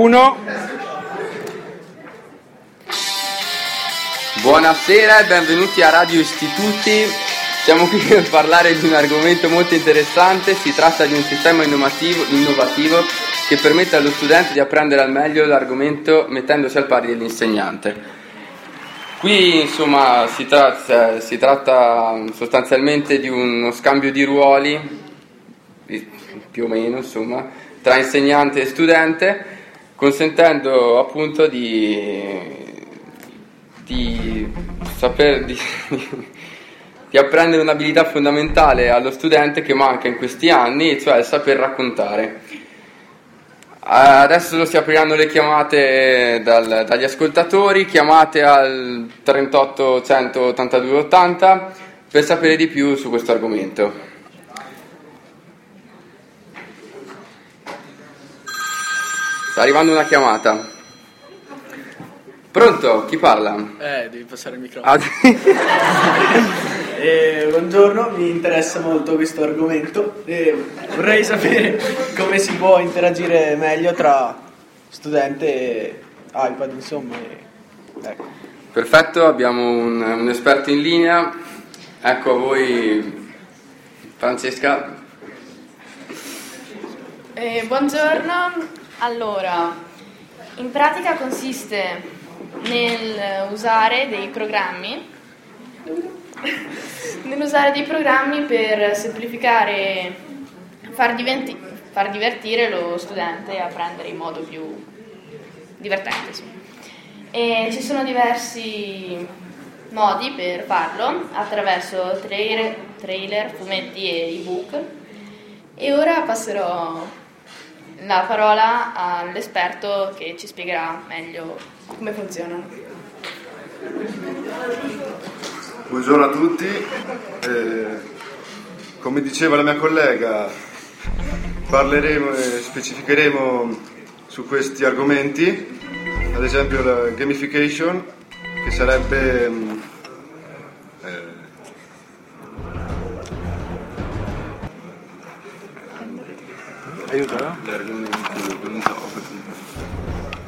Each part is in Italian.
Uno. Buonasera e benvenuti a Radio Istituti. Siamo qui per parlare di un argomento molto interessante. Si tratta di un sistema innovativo, innovativo che permette allo studente di apprendere al meglio l'argomento mettendosi al pari dell'insegnante. Qui insomma si tratta, si tratta sostanzialmente di uno scambio di ruoli, più o meno insomma, tra insegnante e studente, consentendo appunto di, di, saper, di, di apprendere un'abilità fondamentale allo studente che manca in questi anni, cioè il saper raccontare. Adesso si apriranno le chiamate dal, dagli ascoltatori, chiamate al 38 182 80 per sapere di più su questo argomento. Sta arrivando una chiamata. Pronto? Chi parla? Eh, devi passare il microfono. Ah, Eh, buongiorno, mi interessa molto questo argomento e vorrei sapere come si può interagire meglio tra studente e iPad, insomma. e- ecco. Perfetto, abbiamo un, un esperto in linea. Ecco a voi Francesca. Eh, buongiorno, allora, in pratica consiste nel usare dei programmi, nell'usare dei programmi per semplificare, far, diventi- far divertire lo studente a apprendere in modo più divertente. insomma. E ci sono diversi modi per farlo attraverso trailer, trailer fumetti e ebook. E ora passerò la parola all'esperto che ci spiegherà meglio come funzionano. Buongiorno a tutti, Eh, come diceva la mia collega parleremo e specificheremo su questi argomenti, ad esempio la gamification che sarebbe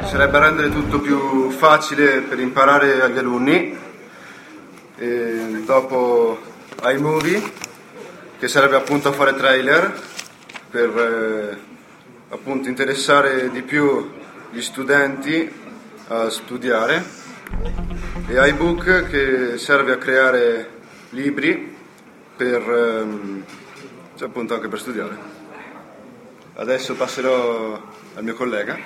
sarebbe rendere tutto più facile per imparare agli alunni. E dopo iMovie che serve appunto a fare trailer per eh, appunto interessare di più gli studenti a studiare. E iBook che serve a creare libri per ehm, cioè appunto anche per studiare. Adesso passerò al mio collega.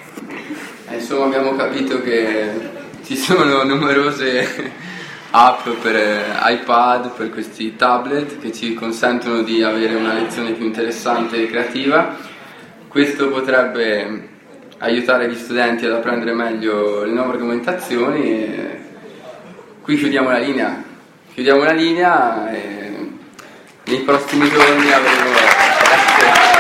Eh, Insomma abbiamo capito che ci sono numerose app per eh, iPad, per questi tablet che ci consentono di avere una lezione più interessante e creativa. Questo potrebbe aiutare gli studenti ad apprendere meglio le nuove argomentazioni. e Qui chiudiamo la linea. Chiudiamo la linea e nei prossimi giorni avremo...